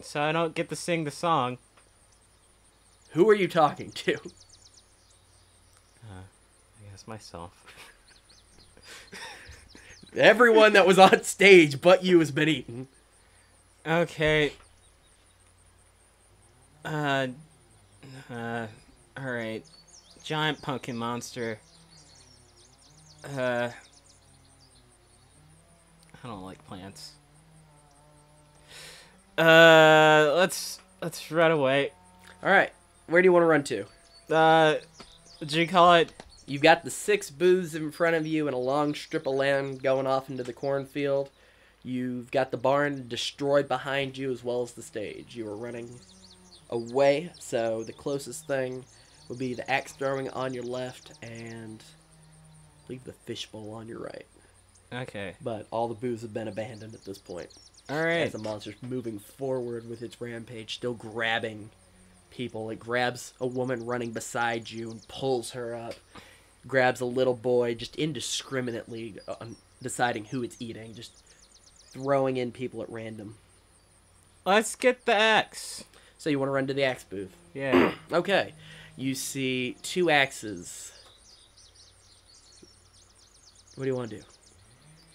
So I don't get to sing the song. Who are you talking to? I guess myself. Everyone that was on stage but you has been eaten. Okay. Uh. Uh. Alright. Giant pumpkin monster. Uh. I don't like plants. Uh. Let's. Let's run away. All right, where do you want to run to? Uh. What do you call it? You've got the six booths in front of you and a long strip of land going off into the cornfield. You've got the barn destroyed behind you as well as the stage. You are running away, so the closest thing would be the axe throwing on your left and leave the fishbowl on your right. Okay. But all the booths have been abandoned at this point. Alright. As the monster's moving forward with its rampage, still grabbing people. It grabs a woman running beside you and pulls her up. Grabs a little boy, just indiscriminately uh, deciding who it's eating, just throwing in people at random. Let's get the axe. So you want to run to the axe booth? Yeah. Okay. You see two axes. What do you want to do?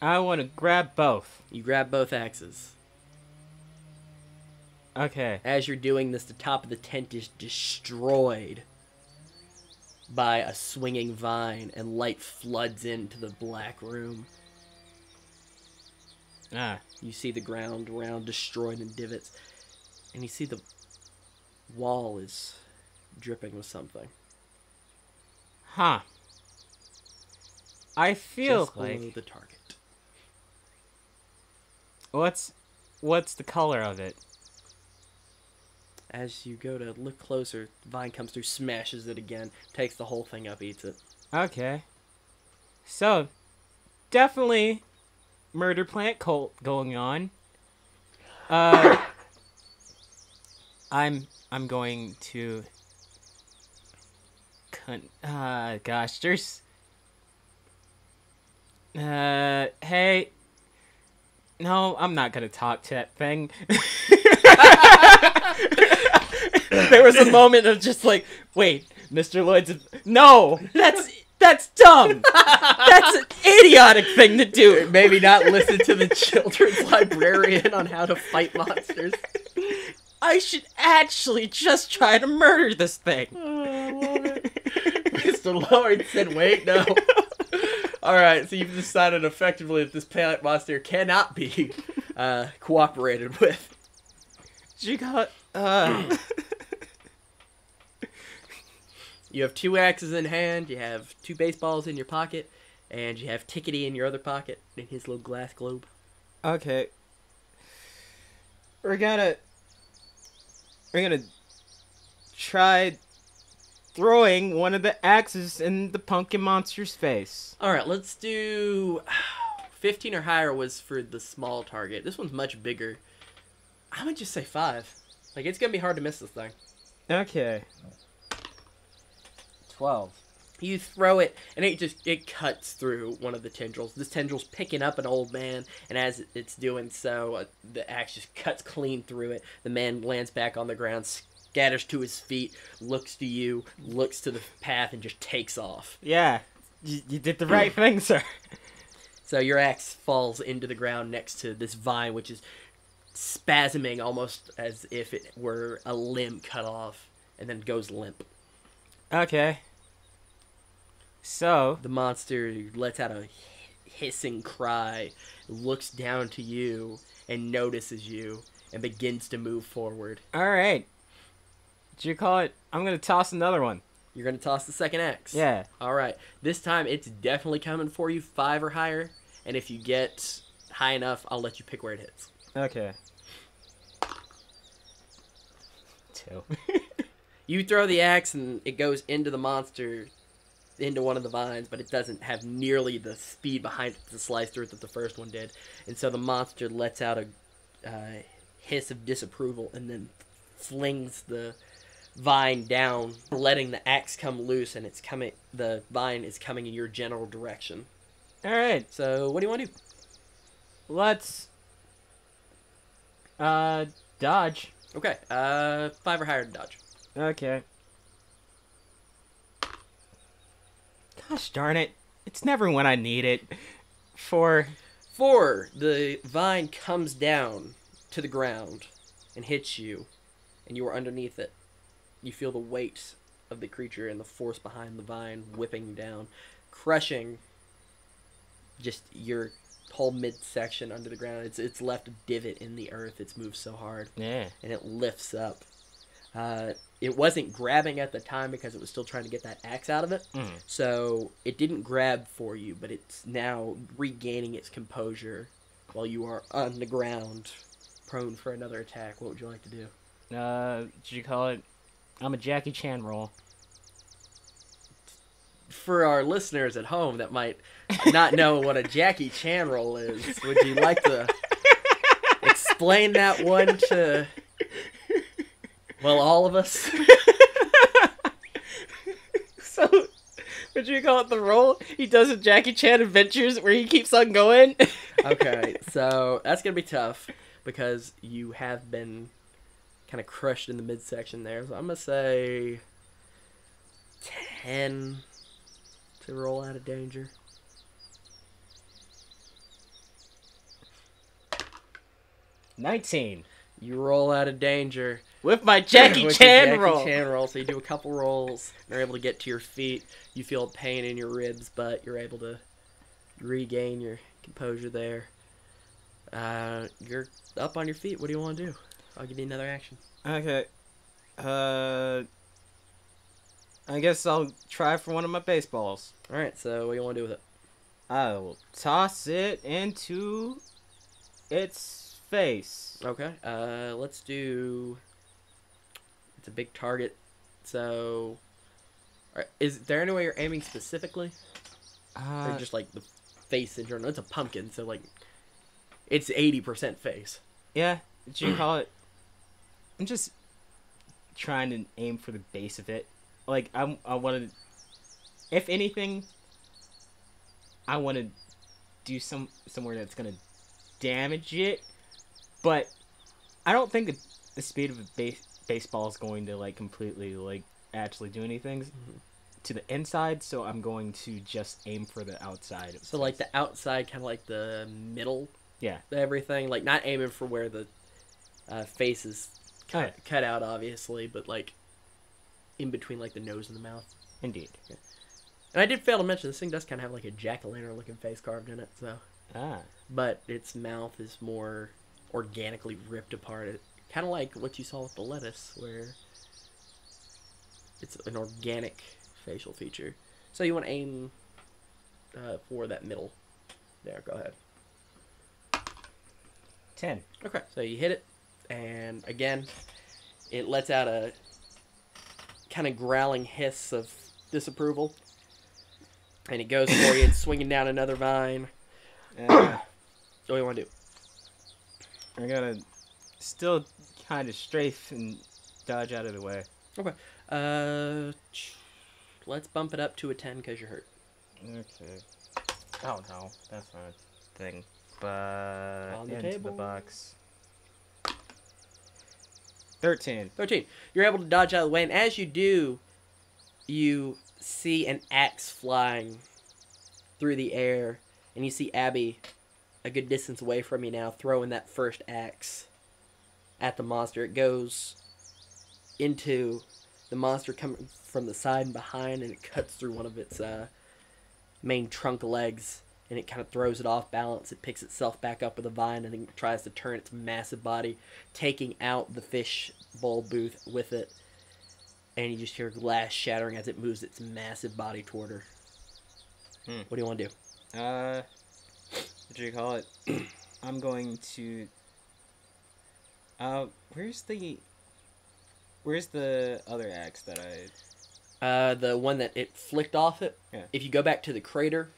I want to grab both. You grab both axes. Okay. As you're doing this, the top of the tent is destroyed by a swinging vine, and light floods into the black room. Ah. You see the ground around destroyed in divots, and you see the wall is dripping with something. Huh. I feel just like the target. What's what's the color of it? As you go to look closer, vine comes through, smashes it again, takes the whole thing up, eats it. Okay. So, definitely murder plant cult going on. Uh I'm I'm going to con- uh gosh, there's uh hey no, I'm not gonna talk to that thing. there was a moment of just like, wait, Mr. Lloyd's. No, that's that's dumb. That's an idiotic thing to do. Maybe not listen to the children's librarian on how to fight monsters. I should actually just try to murder this thing. Oh, Mr. Lloyd said, wait, no. Alright, so you've decided effectively that this plant monster cannot be uh, cooperated with. You got uh. You have two axes in hand, you have two baseballs in your pocket, and you have Tickety in your other pocket in his little glass globe. Okay. We're gonna. We're gonna try throwing one of the axes in the pumpkin monster's face. Alright, let's do 15 or higher was for the small target. This one's much bigger. I would just say 5. Like, it's gonna be hard to miss this thing. Okay. Twelve. You throw it, and it just it cuts through one of the tendrils. This tendril's picking up an old man, and as it's doing so, uh, the axe just cuts clean through it. The man lands back on the ground, scatters to his feet, looks to you, looks to the path, and just takes off. Yeah, you, you did the right thing, sir. So your axe falls into the ground next to this vine, which is spasming almost as if it were a limb cut off, and then goes limp. Okay. So, The monster lets out a hissing cry, looks down to you, and notices you, and begins to move forward. all right. Did you call it? I'm gonna toss another one. You're gonna toss the second axe. Yeah. All right. This time it's definitely coming for you, five or higher. And if you get high enough, I'll let you pick where it hits. Okay. Two. You throw the axe and it goes into the monster, into one of the vines, but it doesn't have nearly the speed behind it to slice through it that the first one did. And so the monster lets out a uh, hiss of disapproval and then flings the vine down, letting the axe come loose, and it's coming. The vine is coming in your general direction. all right. So what do you want to do? let's uh dodge. Okay. Uh, five or higher to dodge. Okay. Gosh darn it. It's never when I need it. For Four, the vine comes down to the ground and hits you, and you are underneath it. You feel the weight of the creature and the force behind the vine whipping down, crushing just your whole midsection under the ground. It's it's left a divot in the earth. It's moved so hard, yeah. and it lifts up. Uh, it wasn't grabbing at the time because it was still trying to get that axe out of it. Mm. So it didn't grab for you, but it's now regaining its composure while you are on the ground, prone for another attack. What would you like to do? Uh did you call it I'm a Jackie Chan roll. For our listeners at home that might not know what a Jackie Chan roll is, would you like to explain that one to, well, all of us? So would you call it the roll? He does a Jackie Chan adventures where he keeps on going. Okay, so that's gonna be tough because you have been kind of crushed in the midsection there. So I'm gonna say ten to roll out of danger. Nineteen. You roll out of danger. With my Jackie with Chan Jackie roll. Chan roll. So you do a couple rolls. And are able to get to your feet. You feel pain in your ribs, but you're able to regain your composure there. Uh, you're up on your feet. What do you want to do? I'll give you another action. Okay. Uh I guess I'll try for one of my baseballs. All right. So what do you want to do with it? I will toss it into its face. Okay. Uh, let's do. It's a big target, so. Is there any way you're aiming specifically, or Uh, just like the face in general? It's a pumpkin, so like, it's eighty percent face. yeah, did you call it? I'm just trying to aim for the base of it. Like I'm, I want to. If anything, I want to do some somewhere that's gonna damage it, but I don't think the, the speed of a base, baseball is going to like completely like actually do anything to the inside. So I'm going to just aim for the outside. So like the outside, kind of like the middle, yeah, everything. Like not aiming for where the uh, face is oh, yeah, cut out, obviously, but like in between like the nose and the mouth. indeed. And I did fail to mention this thing does kind of have like a jack o' lantern looking face carved in it, so. Ah, but its mouth is more organically ripped apart. It kind of like what you saw with the lettuce, where it's an organic facial feature. So you want to aim uh, for that middle. There, go ahead. ten. Okay, so you hit it, and again, it lets out a kind of growling hiss of disapproval, and it goes for you. It's swinging down another vine. Uh, What do you want to do? I gotta still kind of strafe and dodge out of the way. Okay. Uh, let's bump it up to a ten because you're hurt. Okay. Oh no, that's not a thing. But into table. the box. Thirteen. 13. You're able to dodge out of the way, and as you do, you see an axe flying through the air, and you see Abby a good distance away from you now throwing that first axe at the monster. It goes into the monster coming from the side and behind, and it cuts through one of its uh, main trunk legs, and it kind of throws it off balance. It picks itself back up with a vine, and then tries to turn its massive body taking out the fish bowl booth with it. And you just hear glass shattering as it moves its massive body toward her. Hmm. What do you want to do? Uh, what do you call it? I'm going to. Uh, where's the? Where's the other axe that I? Uh, the one that it flicked off it. Yeah. If you go back to the crater,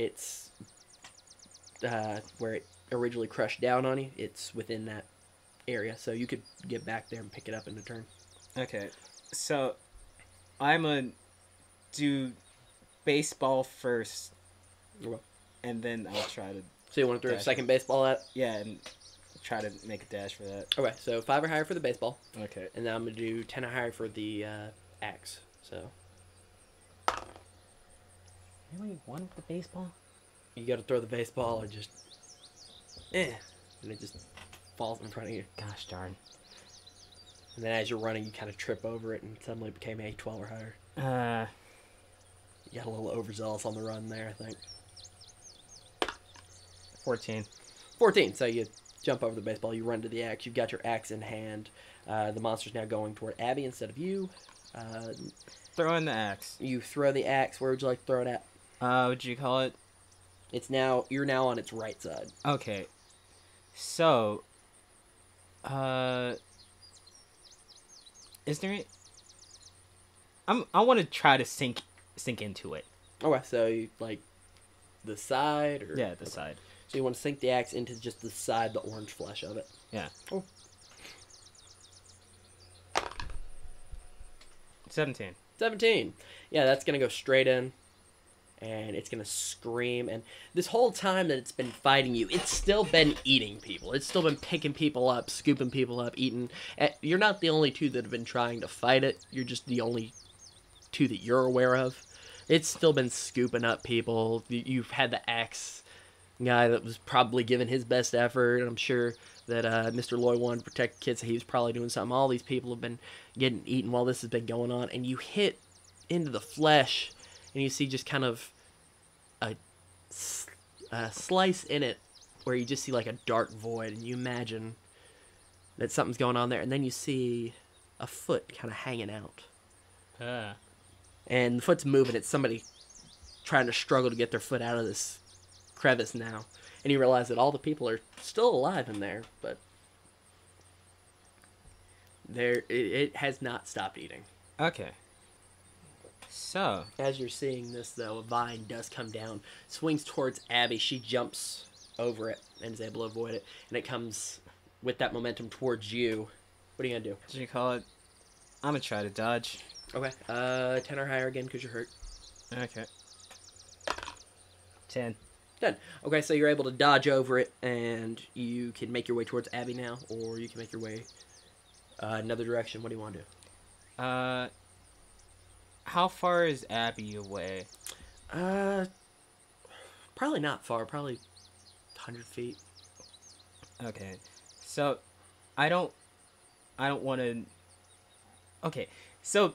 it's uh, where it originally crushed down on you. It's within that area, so you could get back there and pick it up in a turn. Okay, so I'm gonna do baseball first, and then I'll try to So you want to throw a second baseball at? Yeah, and try to make a dash for that. Okay, so five or higher for the baseball, Okay. and then I'm gonna do ten or higher for the uh, axe. So Really, one with the baseball? you got to throw the baseball or just, eh, and it just falls in front of you. Gosh darn. And then as you're running, you kind of trip over it, and suddenly it became a twelve or higher. Uh, You got a little overzealous on the run there, I think. 14. 14. So you jump over the baseball, you run to the axe. You've got your axe in hand. Uh, the monster's now going toward Abby instead of you. Uh, Throw in the axe. you throw the axe. Where would you like to throw it at? Uh, would you call it? It's now you're now on its right side. Okay. So, uh, is there? I'm. I want to try to sink sink into it. Okay, so you, like the side, or Yeah, the side. So you want to sink the axe into just the side, the orange flesh of it. Yeah. Oh. Seventeen. 17. Yeah, that's going to go straight in. And it's to scream. And this whole time that it's been fighting you, it's still been eating people. It's still been picking people up, scooping people up, eating. Eh, You're not the only two that have been trying to fight it. You're just the only two that you're aware of. It's still been scooping up people. You- You've had the axe guy that was probably giving his best effort. I'm sure that uh, Mr. Lloyd wanted to protect kids. So he was probably doing something. All these people have been getting eaten while this has been going on, and you hit into the flesh, and you see just kind of a slice in it where you just see like a dark void, and you imagine that something's going on there, and then you see a foot kind of hanging out, Uh, and the foot's moving. It's somebody trying to struggle to get their foot out of this crevice now, and you realize that all the people are still alive in there, but there it, it has not stopped eating. okay. So, As you're seeing this, though, a vine does come down, swings towards Abby. She jumps over it and is able to avoid it, and it comes with that momentum towards you. What are you gonna do? what do you call it? I'm gonna try to dodge. Okay, uh, ten or higher again because you're hurt. Okay. Ten. Done. Okay, so you're able to dodge over it, and you can make your way towards Abby now, or you can make your way uh, another direction. What do you want to do? Uh, how far is Abby away? Uh, probably not far. Probably hundred feet. Okay, so I don't, I don't want to. Okay, so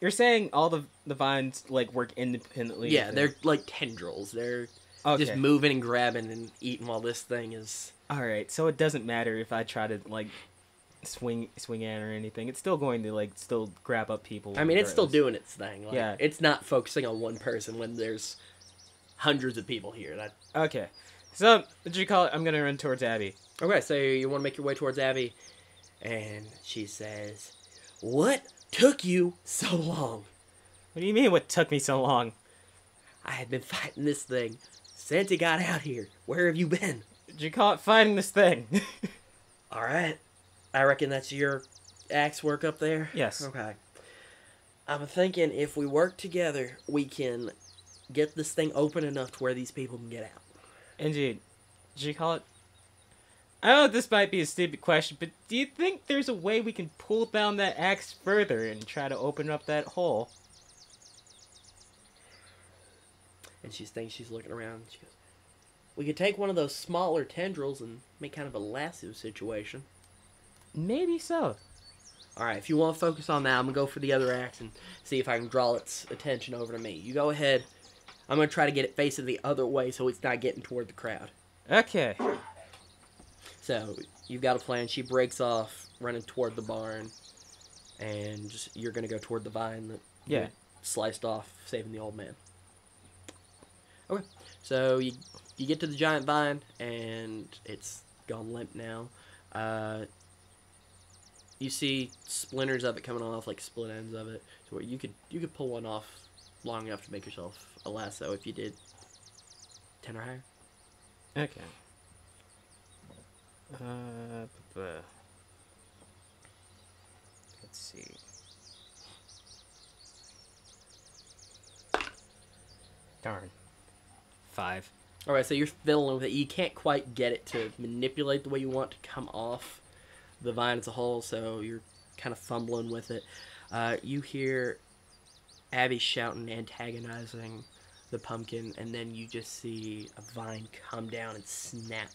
you're saying all the the vines like work independently? Yeah, they're it? like tendrils. They're okay. just moving and grabbing and eating while this thing is. All right, so it doesn't matter if I try to like swing swing in or anything. It's still going to like still grab up people. I mean, it's still doing its thing. Like, Yeah. it's not focusing on one person when there's hundreds of people here. That Okay, so what do you call it? I'm gonna run towards Abby. okay. So you want to make your way towards Abby, and she says, "What took you so long? What do you mean? What took me so long? I had been fighting this thing it got out here. Where have you been?" Did you call it fighting this thing? All right, I reckon that's your axe work up there. Yes. Okay. I'm thinking if we work together, we can get this thing open enough to where these people can get out. Indeed. Did you call it? I know this might be a stupid question, but do you think there's a way we can pull down that axe further and try to open up that hole? And she's thinking, she's looking around. She goes, "We could take one of those smaller tendrils and make kind of a lasso situation." Maybe so. All right, if you want to focus on that, I'm gonna go for the other axe and see if I can draw its attention over to me. You go ahead. I'm gonna try to get it facing the other way so it's not getting toward the crowd. Okay. So you've got a plan. She breaks off, running toward the barn, and you're gonna go toward the vine that Yeah. sliced off, saving the old man. Okay, so you you get to the giant vine, and it's gone limp now. Uh, you see splinters of it coming off, like split ends of it, so where you could you could pull one off long enough to make yourself a lasso if you did ten or higher. Okay. Uh, bu- let's see. Darn. Five. All right, so you're fiddling with it. You can't quite get it to manipulate the way you want to come off the vine as a whole, so you're kind of fumbling with it. Uh, you hear Abby shouting, antagonizing the pumpkin, and then you just see a vine come down and snap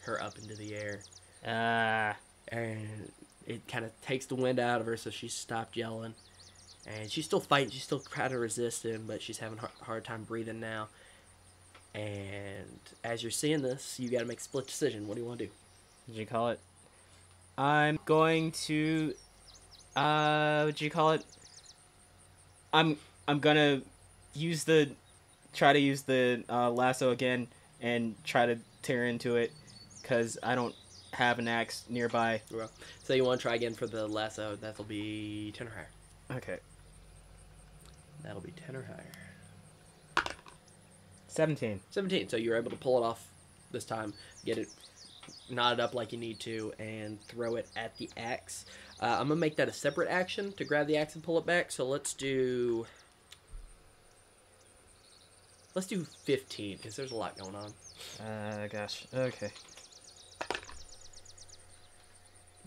her up into the air. Ah. and it kind of takes the wind out of her, so she stopped yelling. And she's still fighting. She's still trying to resist him, but she's having a hard, hard time breathing now. And as you're seeing this, you got to make a split decision. What do you want to do? Did you call it? I'm going to. Uh, what do you call it? I'm I'm gonna use the, try to use the uh, lasso again and try to tear into it, cause I don't have an axe nearby. So you want to try again for the lasso? That'll be ten or higher. Okay. That'll be ten or higher. Seventeen. Seventeen. So you're able to pull it off this time. Get it knotted up like you need to, and throw it at the axe. Uh, I'm gonna make that a separate action to grab the axe and pull it back. So let's do. Let's do 15 because there's a lot going on. Uh, gosh. Okay.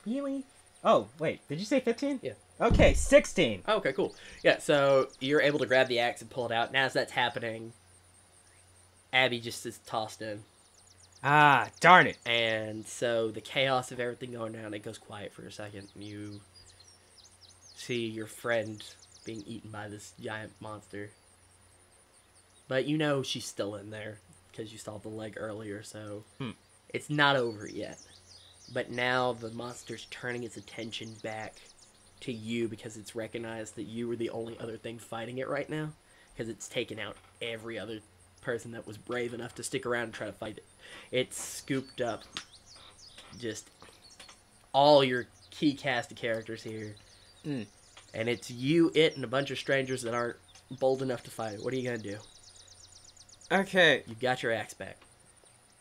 Really? Oh, wait. Did you say 15? Yeah. Okay, 16. Oh, okay, cool. Yeah, so you're able to grab the axe and pull it out. Now, as that's happening, Abby just is tossed in. Ah, darn it. And so the chaos of everything going down, it goes quiet for a second. And you see your friend being eaten by this giant monster. But you know she's still in there because you saw the leg earlier, so Hmm. it's not over yet. But now the monster's turning its attention back to you because it's recognized that you were the only other thing fighting it right now because it's taken out every other person that was brave enough to stick around and try to fight it. It's scooped up just all your key cast of characters here. Mm. And it's you, it, and a bunch of strangers that aren't bold enough to fight it. What are you going to do? Okay. You got your axe back.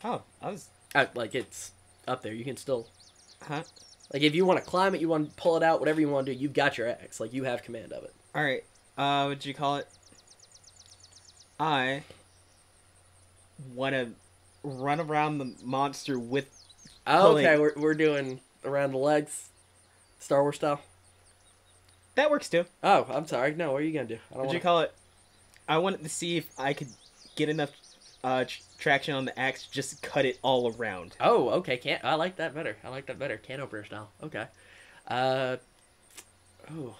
Oh, I was. Uh, like, it's up there. You can still. Huh? Like, if you want to climb it, you want to pull it out, whatever you want to do, you've got your axe. Like, you have command of it. Alright. Uh, what'd you call it? I want to run around the monster with. Oh, okay, we're, we're doing around the legs, Star Wars style. That works too. Oh, I'm sorry. No, what are you going to do? I don't What'd you wanna... call it? I wanted to see if I could get enough uh, tr- traction on the axe to just cut it all around. Oh, okay. Can't I like that better? I like that better. Can opener style. Okay. Uh. Oh.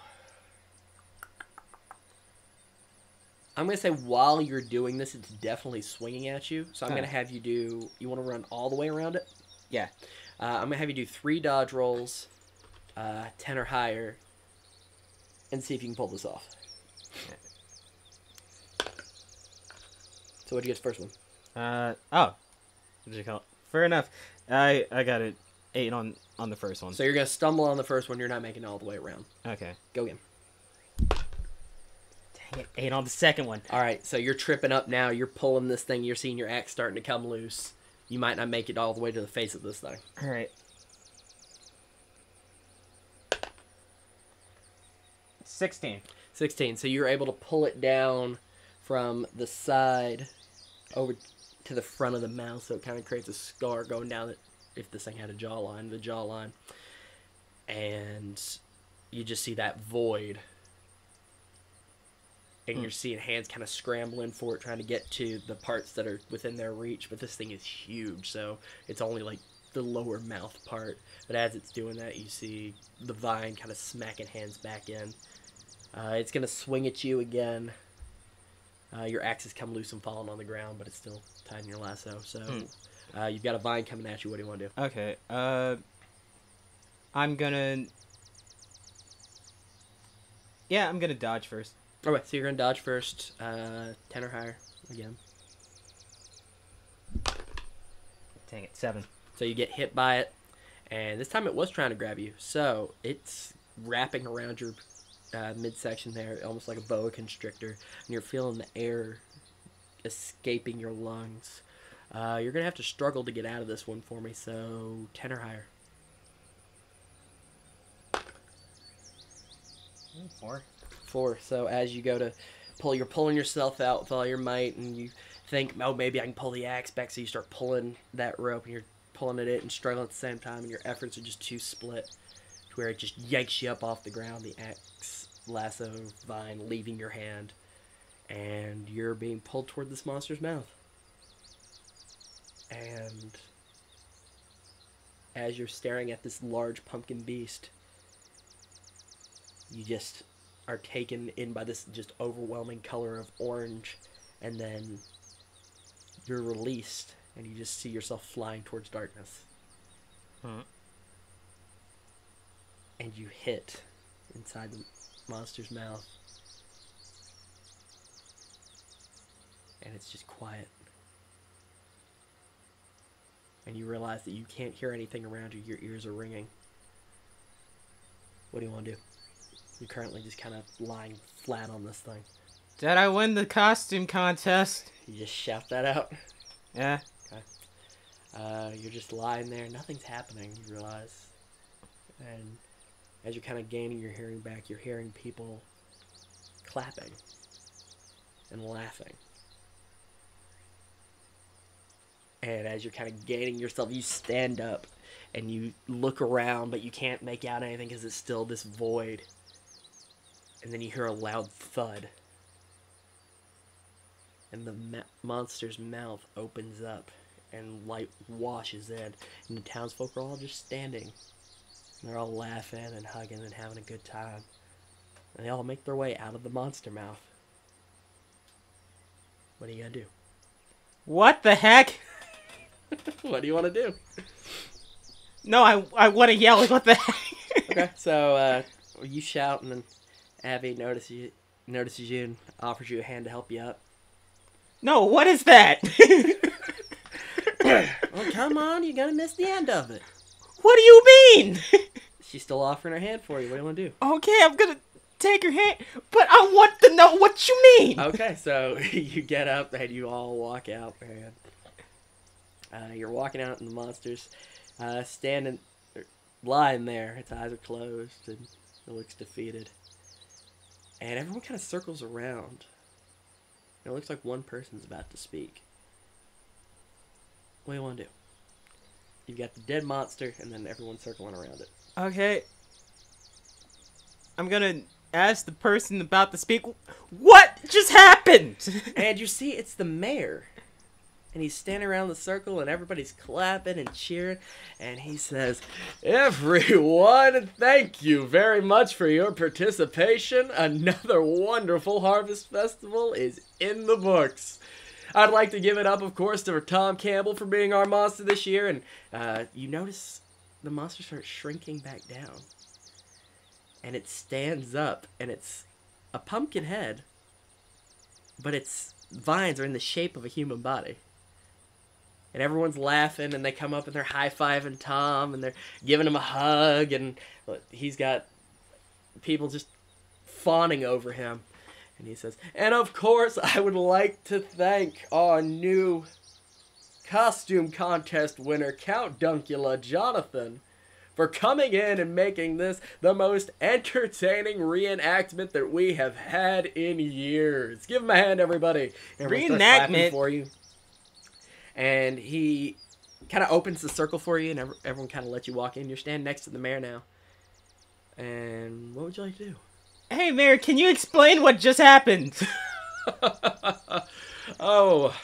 I'm gonna say while you're doing this, it's definitely swinging at you. So I'm Huh. gonna have you do. You want to run all the way around it? Yeah. Uh, I'm gonna have you do three dodge rolls, uh, ten or higher, and see if you can pull this off. So what'd you get the first one? Uh oh. What'd you call it? Fair enough. I I got it eight on on the first one. So you're gonna stumble on the first one. You're not making it all the way around. okay. Go again. Eight on the second one. All right, so you're tripping up now. You're pulling this thing. You're seeing your axe starting to come loose. You might not make it all the way to the face of this thing. All right. Sixteen. 16. So you're able to pull it down from the side over to the front of the mouth, so it kind of creates a scar going down it. If this thing had a jawline, the jawline, and you just see that void, and Hmm. you're seeing hands kind of scrambling for it, trying to get to the parts that are within their reach. But this thing is huge, so it's only like the lower mouth part. But as it's doing that, you see the vine kind of smacking hands back in. Uh, it's gonna swing at you again. Uh, your axe has come loose and fallen on the ground, but it's still tied in your lasso. So Hmm. uh, you've got a vine coming at you. What do you want to do? Okay. Uh, I'm gonna. Yeah, I'm gonna dodge first. All right, so you're gonna dodge first. Uh, ten or higher again. Dang it, seven. So you get hit by it, and this time it was trying to grab you. So it's wrapping around your uh, midsection there, almost like a boa constrictor, and you're feeling the air escaping your lungs. Uh, you're gonna have to struggle to get out of this one for me. So ten or higher. Four. Four. So as you go to pull, you're pulling yourself out with all your might, and you think, oh, maybe I can pull the axe back. So you start pulling that rope, and you're pulling at it and struggling at the same time, and your efforts are just too split to where it just yanks you up off the ground. The axe lasso vine leaving your hand, and you're being pulled toward this monster's mouth. And as you're staring at this large pumpkin beast, you just are taken in by this just overwhelming color of orange, and then you're released, and you just see yourself flying towards darkness. Huh. And you hit inside the monster's mouth. And it's just quiet. And you realize that you can't hear anything around you, your ears are ringing. What do you want to do? You're currently just kind of lying flat on this thing. Did I win the costume contest? You just shout that out. Yeah. Uh, you're just lying there, nothing's happening, you realize. And as you're kind of gaining your hearing back, you're hearing people clapping and laughing. And as you're kind of gaining yourself, you stand up and you look around, but you can't make out anything because it's still this void. And then you hear a loud thud. And the ma- monster's mouth opens up and light washes in. And the townsfolk are all just standing. And they're all laughing and hugging and having a good time. And they all make their way out of the monster mouth. What are you gonna do? What the heck? what do you want to do? No, I I want to yell. What the heck? Okay, so uh, you shout, and then Abby notices you, notices you and offers you a hand to help you up. No, what is that? Well, come on, you're gonna miss the end of it. what do you mean? She's still offering her hand for you. What do you want to do? okay, I'm gonna take her hand, but I want to know what you mean. Okay, so you get up and you all walk out, and uh, you're walking out, and the monster's uh, standing, er, lying there. Its eyes are closed, and it looks defeated. And everyone kind of circles around. And it looks like one person's about to speak. What do you want to do? You've got the dead monster, and then everyone circling around it. Okay. I'm gonna ask the person about to speak. What just happened? And you see, it's the mayor. And he's standing around the circle, and everybody's clapping and cheering. And he says, Everyone, thank you very much for your participation. Another wonderful Harvest Festival is in the books. I'd like to give it up, of course, to Tom Campbell for being our monster this year. And uh, you notice the monster starts shrinking back down. And it stands up, and it's a pumpkin head but its vines are in the shape of a human body. And everyone's laughing, and they come up and they're high fiving Tom, and they're giving him a hug, and he's got people just fawning over him. And he says, And of course, I would like to thank our new costume contest winner, Count Dunkula Jonathan, for coming in and making this the most entertaining reenactment that we have had in years. Give him a hand, everybody. Everyone Reenactment? for you. And he kind of opens the circle for you, and everyone kind of lets you walk in. You're standing next to the mayor now. And what would you like to do? hey, Mayor, can you explain what just happened? oh,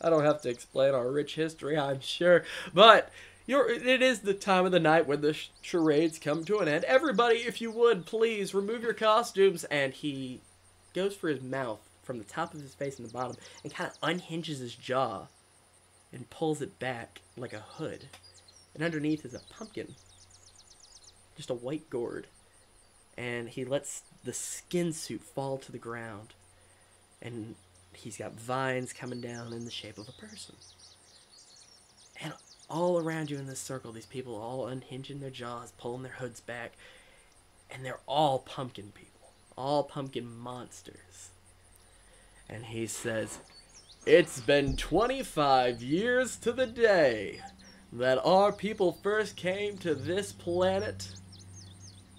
I don't have to explain our rich history, I'm sure. But you're, it is the time of the night when the sh- charades come to an end. Everybody, if you would, please remove your costumes. And he goes for his mouth from the top of his face and the bottom and kind of unhinges his jaw and pulls it back like a hood. And underneath is a pumpkin, just a white gourd. And he lets the skin suit fall to the ground and he's got vines coming down in the shape of a person. And all around you in this circle, these people all unhinging their jaws, pulling their hoods back, and they're all pumpkin people, all pumpkin monsters. And he says, It's been 25 years to the day that our people first came to this planet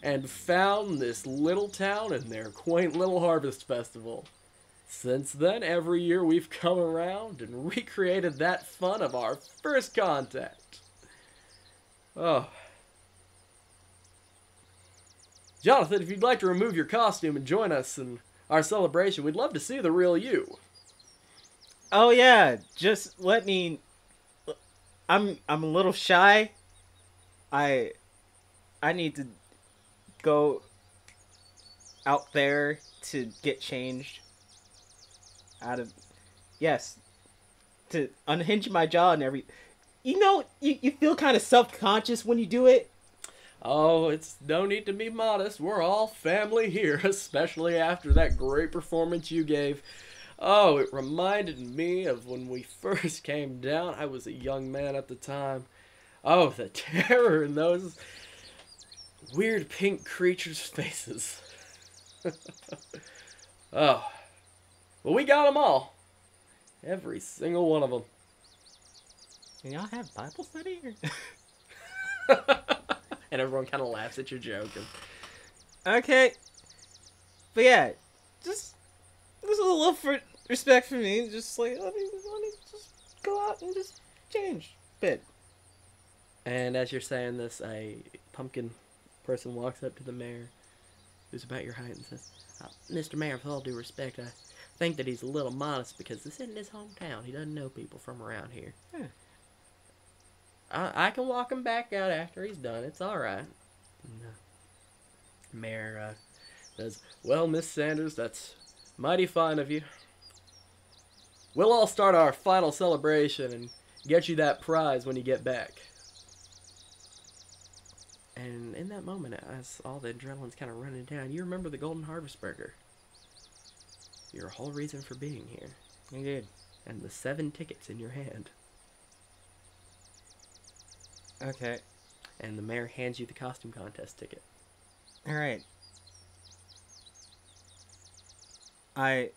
and found this little town and their quaint little harvest festival. Since then, every year we've come around and recreated that fun of our first contact. Oh. Jonathan, if you'd like to remove your costume and join us in our celebration, we'd love to see the real you. Oh yeah, just let me. I'm I'm a little shy. I I need to go out there to get changed. Out of yes, to unhinge my jaw and every. You know, you, you feel kind of self conscious when you do it. Oh, it's no need to be modest. We're all family here, especially after that great performance you gave. Oh, it reminded me of when we first came down. I was a young man at the time. Oh, the terror in those weird pink creatures' faces. oh. Well, we got them all. Every single one of them. Can y'all have Bible study? and everyone kind of laughs at your joke. And... okay, but yeah, just just a little for respect for me. Just like let me let me just go out and just change a bit. And as you're saying this, a pumpkin person walks up to the mayor, who's about your height, and says, uh, "Mr. Mayor, with all due respect, I think that he's a little modest because this isn't his hometown. He doesn't know people from around here. Yeah. I, I can walk him back out after he's done. It's all right." And, uh, mayor uh, says, "Well, Miss Sanders, that's mighty fine of you. We'll all start our final celebration and get you that prize when you get back." And in that moment, as all the adrenaline's kind of running down, you remember the Golden Harvest Burger. Your whole reason for being here. Indeed. And the seven tickets in your hand. Okay. And the mayor hands you the costume contest ticket. All right. I.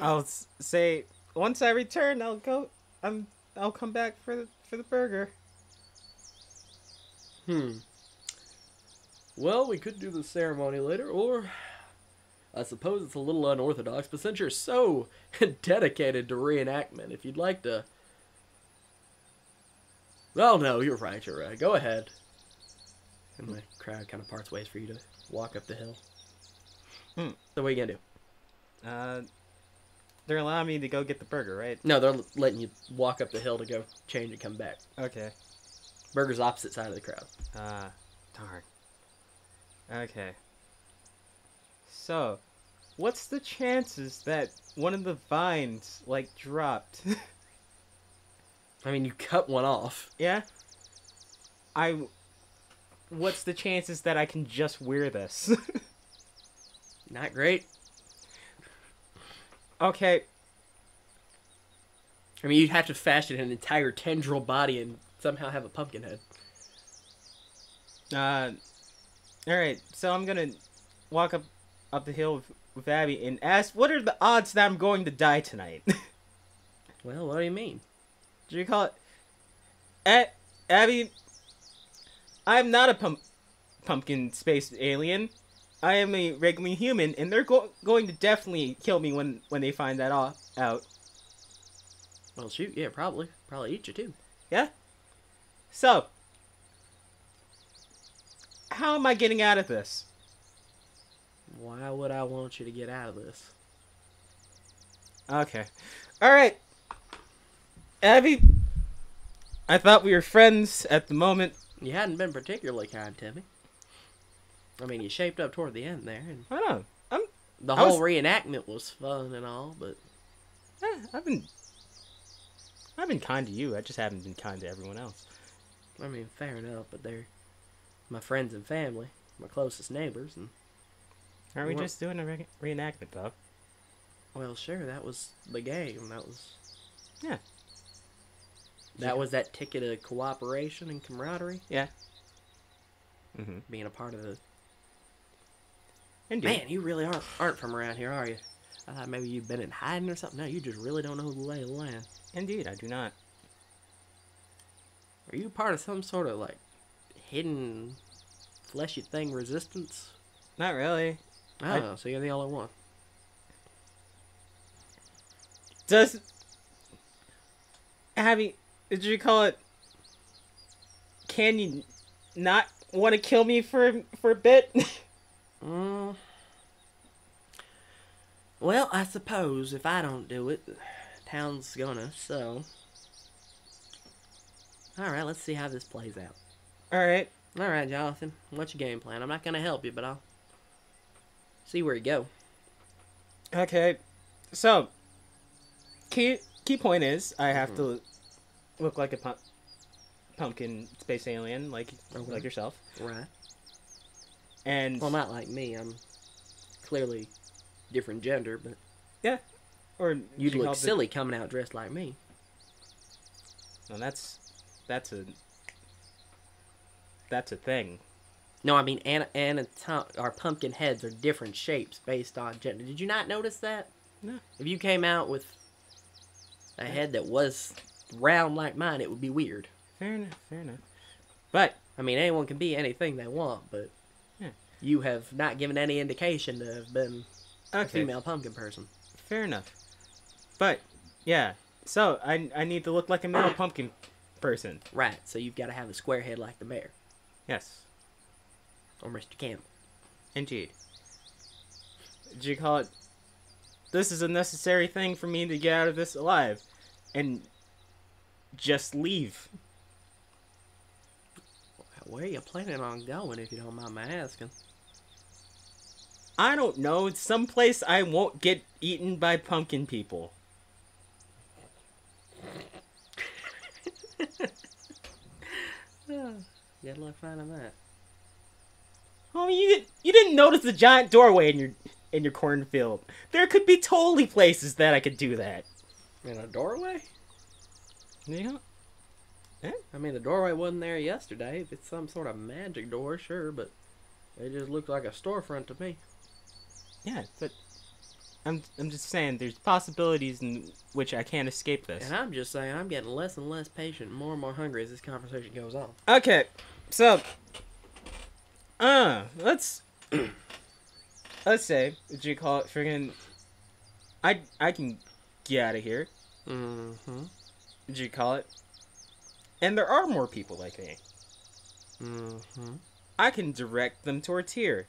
I'll say once I return, I'll go. I'm. I'll come back for the for the burger. Hmm. Well, we could do the ceremony later, or I suppose it's a little unorthodox, but since you're so dedicated to reenactment, if you'd like to. Well, no, you're right, you're right. Go ahead. And the crowd kind of parts ways for you to walk up the hill. Hmm. So, what are you gonna do? Uh, they're allowing me to go get the burger, right? No, they're letting you walk up the hill to go change and come back. Okay. Burger's opposite side of the crowd. Ah, darn. Okay. So, what's the chances that one of the vines like dropped? I mean, you cut one off. yeah. I. What's the chances that I can just wear this? Not great. Okay. I mean, you'd have to fashion an entire tendril body and somehow have a pumpkin head. Uh. All right. So I'm gonna walk up up the hill with, with Abby and ask, "What are the odds that I'm going to die tonight?" Well, what do you mean? Do you call it? A- Abby, I'm not a pump- pumpkin space alien. I am a regular human, and they're go- going to definitely kill me when when they find that off- out. Well, shoot, yeah, probably. Probably eat you too. Yeah. So, how am I getting out of this? Why would I want you to get out of this? Okay. All right. Abby, I thought we were friends at the moment. You hadn't been particularly kind to me. I mean, you shaped up toward the end there, and I know. I'm. the whole was- reenactment was fun and all, but eh, I've been. I've been kind to you. I just haven't been kind to everyone else. I mean, fair enough. But they're my friends and family, my closest neighbors, and Aren't we just doing a re- reenactment though? well, sure, that was the game. That was Yeah. that was that ticket of cooperation and camaraderie, Yeah. Mm-hmm. being a part of the Indeed. Man, you really aren't aren't from around here, are you? I thought maybe you've been in hiding or something. No, you just really don't know the lay of the land. Indeed, I do not. Are you part of some sort of like hidden fleshy thing resistance? Not really. Oh, I- so you're the only one. Does Abby? Did you call it? Can you not want to kill me for for a bit? Mm. Well, I suppose if I don't do it, town's gonna. So, all right, let's see how this plays out. All right. All right, Jonathan, what's your game plan? I'm not gonna help you, but I'll see where you go. Okay. So, key key point is I have to look like a pump, pumpkin space alien, like Okay. like yourself, Right. And Well, not like me. I'm clearly different gender, but yeah. or you'd look call it the- silly coming out dressed like me. No, that's that's a that's a thing. No, I mean, ana- anatom- our pumpkin heads are different shapes based on gender. Did you not notice that? No. If you came out with a head that was round like mine, it would be weird. Fair enough. Fair enough. But I mean, anyone can be anything they want, but. You have not given any indication to have been a female pumpkin person. fair enough. But yeah, so I I need to look like a male pumpkin person. Right, so you've got to have a square head like the mayor. Yes, or Mr. Campbell. indeed. Did you call it? This is a necessary thing for me to get out of this alive, and just leave. Where are you planning on going, if you don't mind my asking? I don't know. Someplace I won't get eaten by pumpkin people. Good luck finding that. Oh, you didn't, you didn't notice the giant doorway in your in your cornfield. There could be totally places that I could do that. In a doorway? You know? Eh? I mean, the doorway wasn't there yesterday. If it's some sort of magic door, sure, but it just looked like a storefront to me. Yeah, but I'm I'm just saying there's possibilities in which I can't escape this. And I'm just saying, I'm getting less and less patient, and more and more hungry as this conversation goes on. Okay, so uh, let's let's say what you call it, friggin' I I can get out of here. Mm-hmm. You call it? And there are more people like me. Mm-hmm. I can direct them towards here.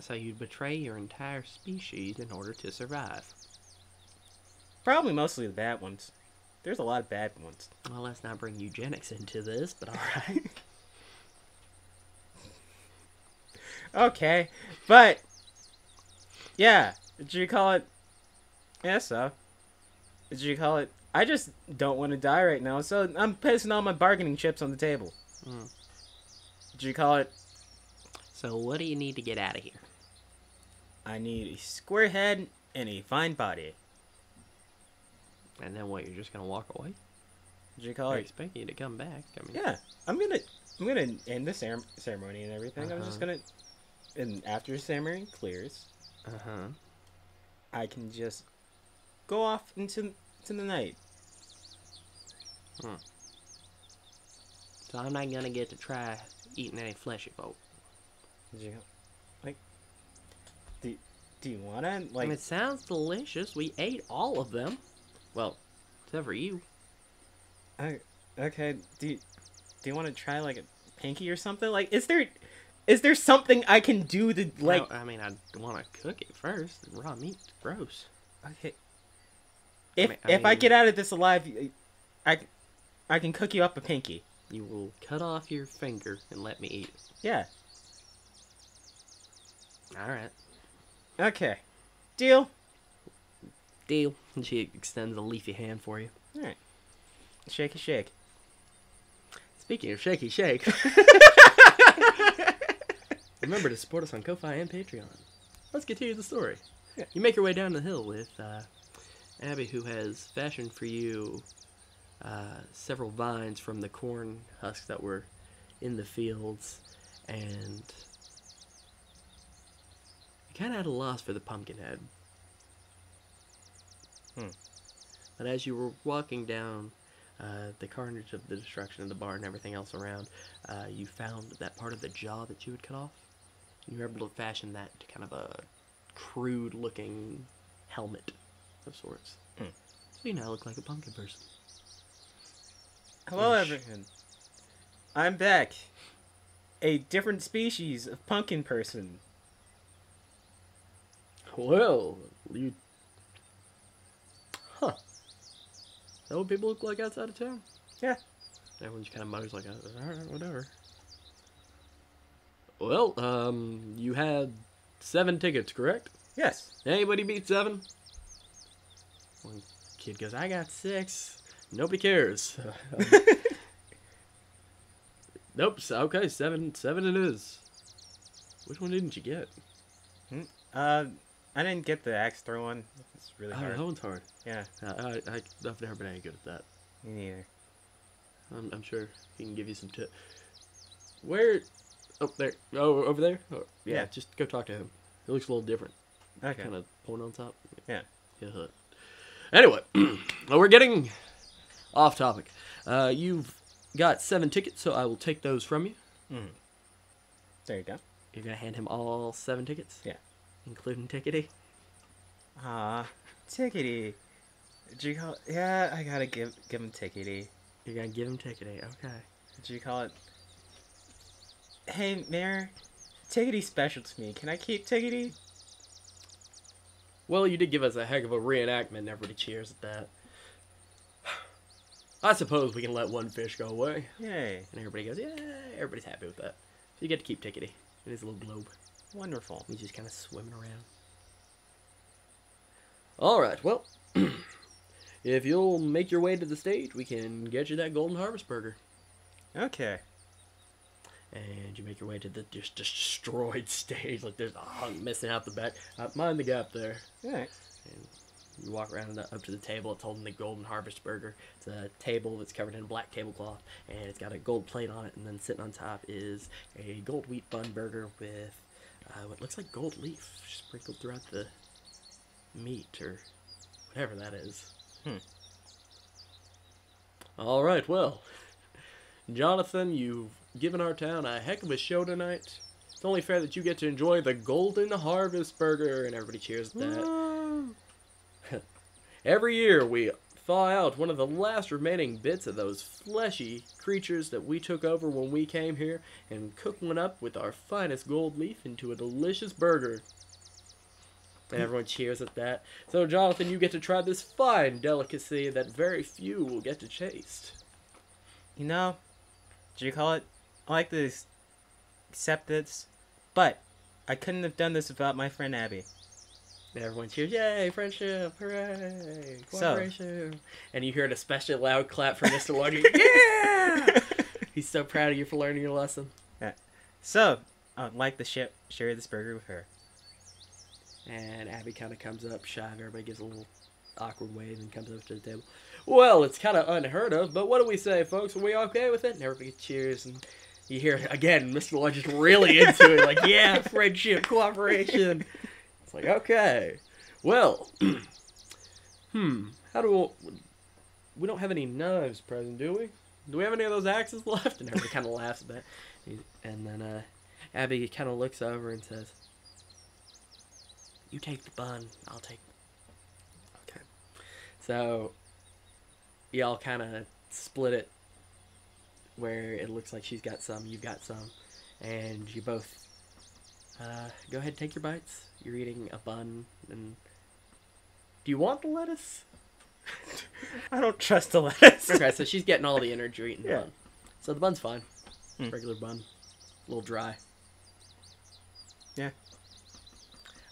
So you'd betray your entire species in order to survive. Probably mostly the bad ones. There's a lot of bad ones. Well, let's not bring eugenics into this, but alright. Okay, but yeah, did you call it? Yeah, so did you call it? I just don't want to die right now, so I'm pissing all my bargaining chips on the table. Mm. Did you call it? so what do you need to get out of here? I need a square head and a fine body. And then what, you're just gonna walk away? Did you call I it? expect you to come back. I mean, Yeah, I'm gonna I'm gonna end the cere- ceremony and everything. I'm just Uh-huh. gonna, and after the ceremony clears, Uh-huh. I can just go off into to the night. Hmm. So I'm not gonna get to try eating any fleshy folk. Did you? Do you wanna like? I it sounds delicious. We ate all of them. Well, except for you. I, okay. Do you, Do you want to try like a pinky or something? Like, is there is there something I can do to like? No, I mean, I want to cook it first. Raw meat, gross. Okay. If mean- I if I mean- get out of this alive, I I can cook you up a pinky. You will cut off your finger and let me eat. Yeah. All right. Okay. Deal. Deal. And she extends a leafy hand for you. All right. Shake. Speaking of shaky shake, remember to support us on Ko-Fi and Patreon. Let's continue the story. Yeah. You make your way down the hill with uh, Abby, who has fashioned for you uh, several vines from the corn husks that were in the fields, and kind of had a loss for the pumpkin head. Hmm. But as you were walking down uh, the carnage of the destruction of the barn and everything else around, uh, you found that part of the jaw that you had cut off. You were able to fashion that to kind of a crude looking helmet of sorts. Hmm. you now look like a pumpkin person. Hello, Ish. everyone. I'm back. A different species of pumpkin person. Well, you. Huh. Is that what people look like outside of town? Yeah. Everyone just kind of mutters like, alright, whatever. Well, um, you had seven tickets, correct? Yes. Anybody beat seven? One kid goes, I got six. Nobody cares. nope. so- Okay, seven. Seven it is. Which one didn't you get? Uh, I didn't get the axe throw one. It's really Oh, hard. that one's hard. Yeah, I, I, I, I've never been any good at that. me neither. I'm, I'm sure he can give you some tip. Where? Oh, there. Oh, over there. Oh, yeah, Yeah. just go talk to him. He looks a little different. Okay. Kind of point on top. Yeah. Yeah. Anyway, well, we're getting off topic. Uh, you've got seven tickets, so I will take those from you. There you go. You're gonna hand him all seven tickets. Yeah. Including tickety. Ah, Tickety. Did you call? Yeah, I gotta give give him Tickety. You're gonna give him tickety. Okay. Did you call it? Hey, Mayor. Tickety's special to me. Can I keep Tickety? Well, you did give us a heck of a reenactment, and everybody cheers at that. I suppose we can let one fish go away. Yay! And everybody goes, yeah, everybody's happy with that. So you get to keep Tickety in his little globe. Wonderful. He's just kind of swimming around. All right, well, if you'll make your way to the stage, we can get you that Golden Harvest Burger. Okay. And you make your way to the just destroyed stage. Like there's a hunk missing out the back. Uh, mind the gap there. Alright. And you walk around the, up to the table. It's holding the Golden Harvest Burger. It's a table that's covered in black tablecloth, and it's got a gold plate on it. And then sitting on top is a gold wheat bun burger with uh, what looks like gold leaf sprinkled throughout the meat or whatever that is. Hmm. All right, well, Jonathan, you've given our town a heck of a show tonight. It's only fair that you get to enjoy the Golden Harvest Burger, and everybody cheers at that. Every year we thaw out one of the last remaining bits of those fleshy creatures that we took over when we came here and cook one up with our finest gold leaf into a delicious burger. And hmm. everyone cheers at that. So, Jonathan, you get to try this fine delicacy that very few will get to taste. You know, do you call it? I like to accept this, but I couldn't have done this without my friend Abby. And everyone cheers, yay, friendship, hooray, So- cooperation. And you hear an special loud clap from Mr. Lodgy. yeah! He's so proud of you for learning your lesson. So, I'd like the ship, share this burger with her. And Abby kind of comes up shy. Everybody gives a little awkward wave and comes up to the table. Well, it's kind of unheard of, but what do we say, folks? Are we okay with it? And everybody cheers. And you hear again, Mr. Lodge is really into it. Like, yeah, friendship, cooperation. It's like, okay. Well, hmm. How do we, we don't have any knives present, do we? Do we have any of those axes left? And everybody kind of laughs at that. And then uh, Abby kind of looks over and says, you take the bun, I'll take. Okay. So, y'all kind of split it where it looks like she's got some, you've got some, and you both uh, go ahead take your bites. You're eating a bun, and do you want the lettuce? I don't trust the lettuce. Okay, so she's getting all the energy eating the Yeah. bun. So the bun's fine. Hmm. Regular bun. A little dry. Yeah.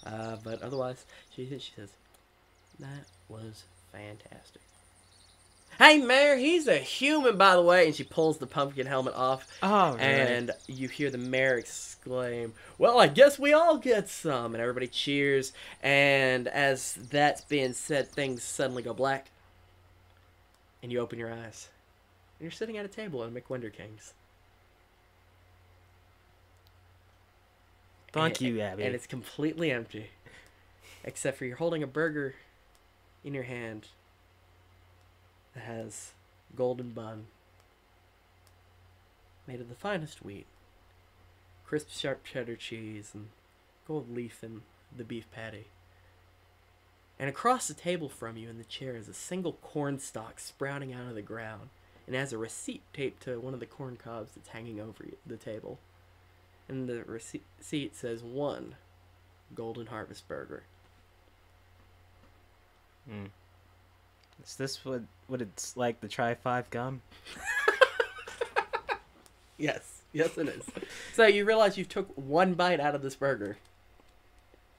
Uh, but otherwise, she she says, that was fantastic. Hey, Mayor, he's a human, by the way. And she pulls the pumpkin helmet off, Oh, and you hear the mayor exclaim, Well, I guess we all get some. And everybody cheers. And as that's being said, things suddenly go black. And you open your eyes. And you're sitting at a table at McWinder King's. Thank And- you, Abby. And it's completely empty. Except for you're holding a burger in your hand that has golden bun made of the finest wheat, crisp sharp cheddar cheese, and gold leaf in the beef patty. And across the table from you in the chair is a single corn stalk sprouting out of the ground and has a receipt taped to one of the corn cobs that's hanging over the table. And the receipt receipt says one Golden Harvest Burger. Hmm. Is this what what it's like to try five gum? Yes, yes, it is. so you realize you took one bite out of this burger.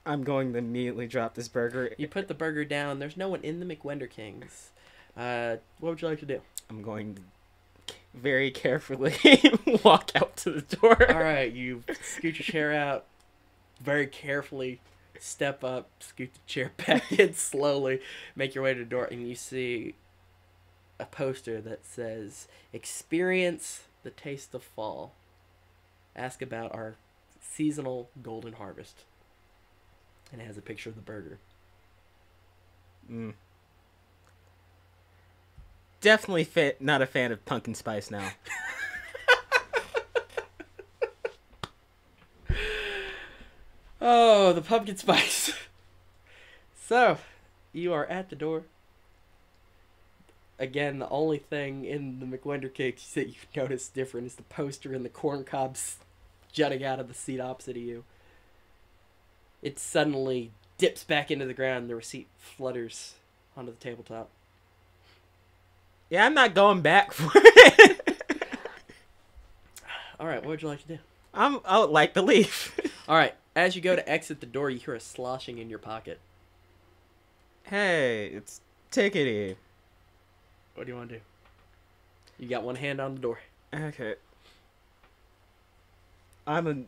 I'm going to immediately drop this burger. You put the burger down. There's no one in the McWender Kings. Uh, what would you like to do? I'm going to very carefully walk out to the door. All right, you scoot your chair out, very carefully step up, scoot the chair back in slowly, make your way to the door, and you see a poster that says "Experience the taste of fall." Ask about our seasonal golden harvest, and it has a picture of the burger. Mm. Definitely fit. Not a fan of pumpkin spice now. Oh, the pumpkin spice. so, you are at the door. Again, the only thing in the McWender cakes that you've noticed different is the poster and the corn cobs jutting out of the seat opposite of you. It suddenly dips back into the ground and the receipt flutters onto the tabletop. Yeah, I'm not going back for it. Alright, what would you like to do? I'm. I would like to leave. Alright, as you go to exit the door, you hear a sloshing in your pocket. hey, it's Tickety. What do you want to do? You got one hand on the door. Okay. I'm gonna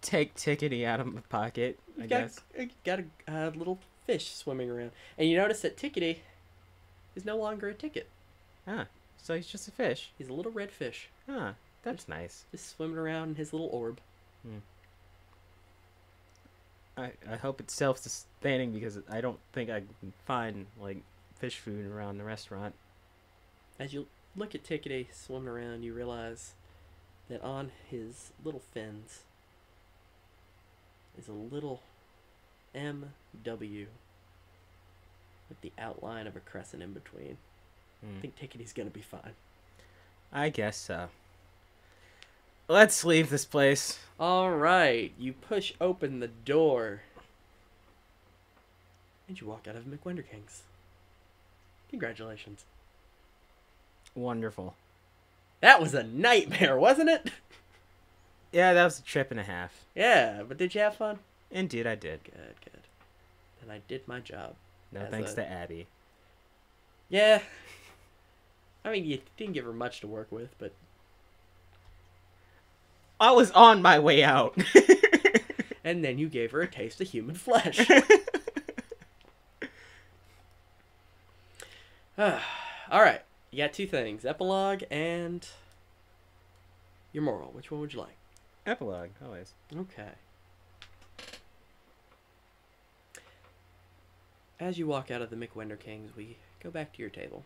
take Tickety out of my pocket. I You got, guess. you got a uh, little fish swimming around, and you notice that Tickety is no longer a ticket. Ah, So he's just a fish. He's a little red fish, Ah, That's nice. just swimming around in his little orb. I, I hope it's self sustaining because I don't think I can find like fish food around the restaurant. As you look at Tickety swimming around, you realize that on his little fins is a little MW with the outline of a crescent in between. Hmm. I think Tickety's gonna be fine. I guess so. Let's leave this place. All right, you push open the door, and you walk out of McWender Kings. Congratulations. Wonderful. That was a nightmare, wasn't it? Yeah, that was a trip and a half. Yeah, but did you have fun? Indeed, I did. Good, good. And I did my job. No thanks a- to Abby. Yeah. I mean, you didn't give her much to work with, but I was on my way out. and then you gave her a taste of human flesh. All right, you got two things: epilogue and your moral. Which one would you like? Epilogue, always. Okay. As you walk out of the McWender Kings, we go back to your table.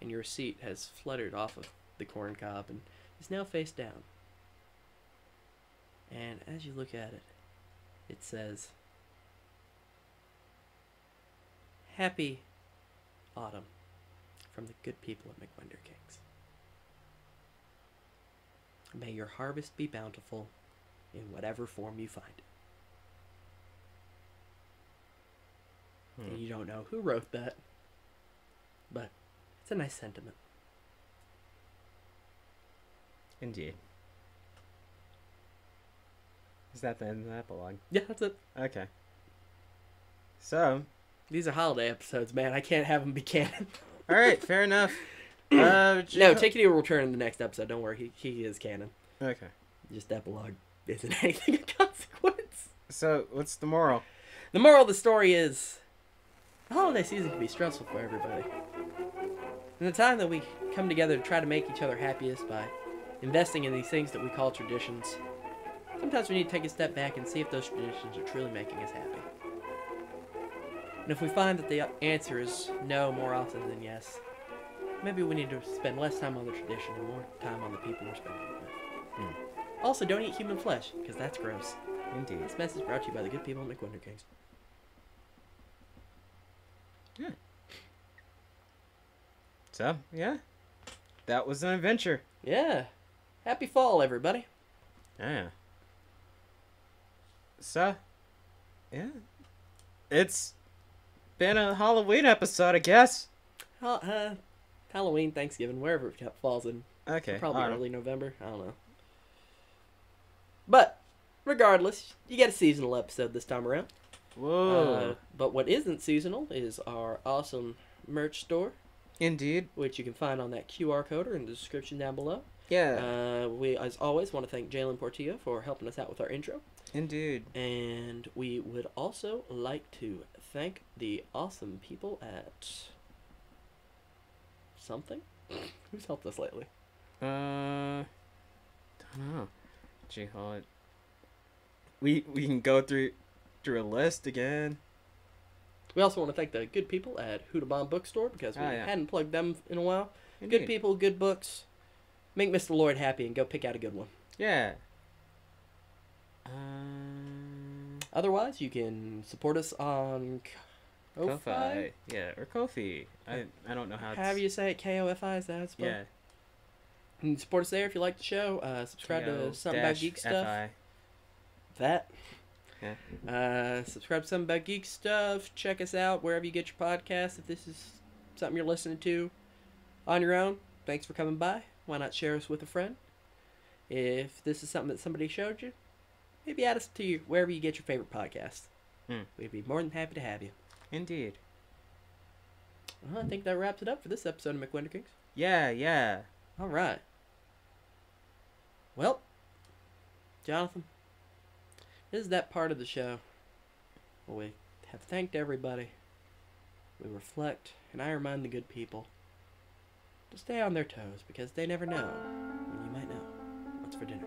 And your seat has fluttered off of the corn cob and is now face down. And as you look at it, it says, Happy Autumn from the good people at McWender Kings. May your harvest be bountiful in whatever form you find it. Hmm. And you don't know who wrote that, but it's a nice sentiment. Indeed. Is that the end of the epilogue? Yeah, that's it. Okay. So, These are holiday episodes, man. I can't have them be canon. all right, fair enough. Uh, no, Tickety will return in the next episode. Don't worry, he, he is canon. Okay. Just epilogue isn't anything of consequence. So, what's the moral? The moral of the story is the holiday season can be stressful for everybody. And the time that we come together to try to make each other happiest by investing in these things that we call traditions, sometimes we need to take a step back and see if those traditions are truly making us happy. And if we find that the answer is no more often than yes, maybe we need to spend less time on the tradition and more time on the people we're spending it with. Hmm. Also, don't eat human flesh, because that's gross. Indeed. This message brought to you by the good people at McWinder Kings. Hmm. So yeah, that was an adventure. Yeah. Happy fall, everybody. Yeah. So, yeah, it's been a Halloween episode, I guess. Uh, Halloween, Thanksgiving, wherever it falls in. Okay. Probably alright. early November. I don't know. But regardless, you get a seasonal episode this time around. Whoa. Uh, but what isn't seasonal is our awesome merch store, Indeed. which you can find on that QR code or in the description down below. Yeah. Uh, we, as always, want to thank Jalen Portillo for helping us out with our intro. Indeed. And we would also like to thank the awesome people at something. Who's helped us lately? Uh, don't know. It. We we can go through through a list again. We also want to thank the good people at Huda Bomb Bookstore because we Oh, yeah. hadn't plugged them in a while. Indeed. Good people, good books. Make Mr. Lloyd happy and go pick out a good one. Yeah. Um. Otherwise, you can support us on Ko-fi. Ko-fi. Yeah, or Kofi. I I don't know how. However it's- you say it, K O F I, is that spelled? Yeah. You can support us there if you like the show. Uh, subscribe to Something About Geek Stuff. FI. That. Yeah. Uh, subscribe to Something About Geek Stuff. Check us out wherever you get your podcasts. If this is something you're listening to on your own, thanks for coming by. Why not share us with a friend? If this is something that somebody showed you, maybe add us to your, wherever you get your favorite podcast. Hmm. We'd be more than happy to have you. Indeed. Well, I think that wraps it up for this episode of McWinter Kings. Yeah, yeah. All right. Well, Jonathan, this is that part of the show where we have thanked everybody. We reflect, and I remind the good people to stay on their toes because they never know when you might know what's for dinner.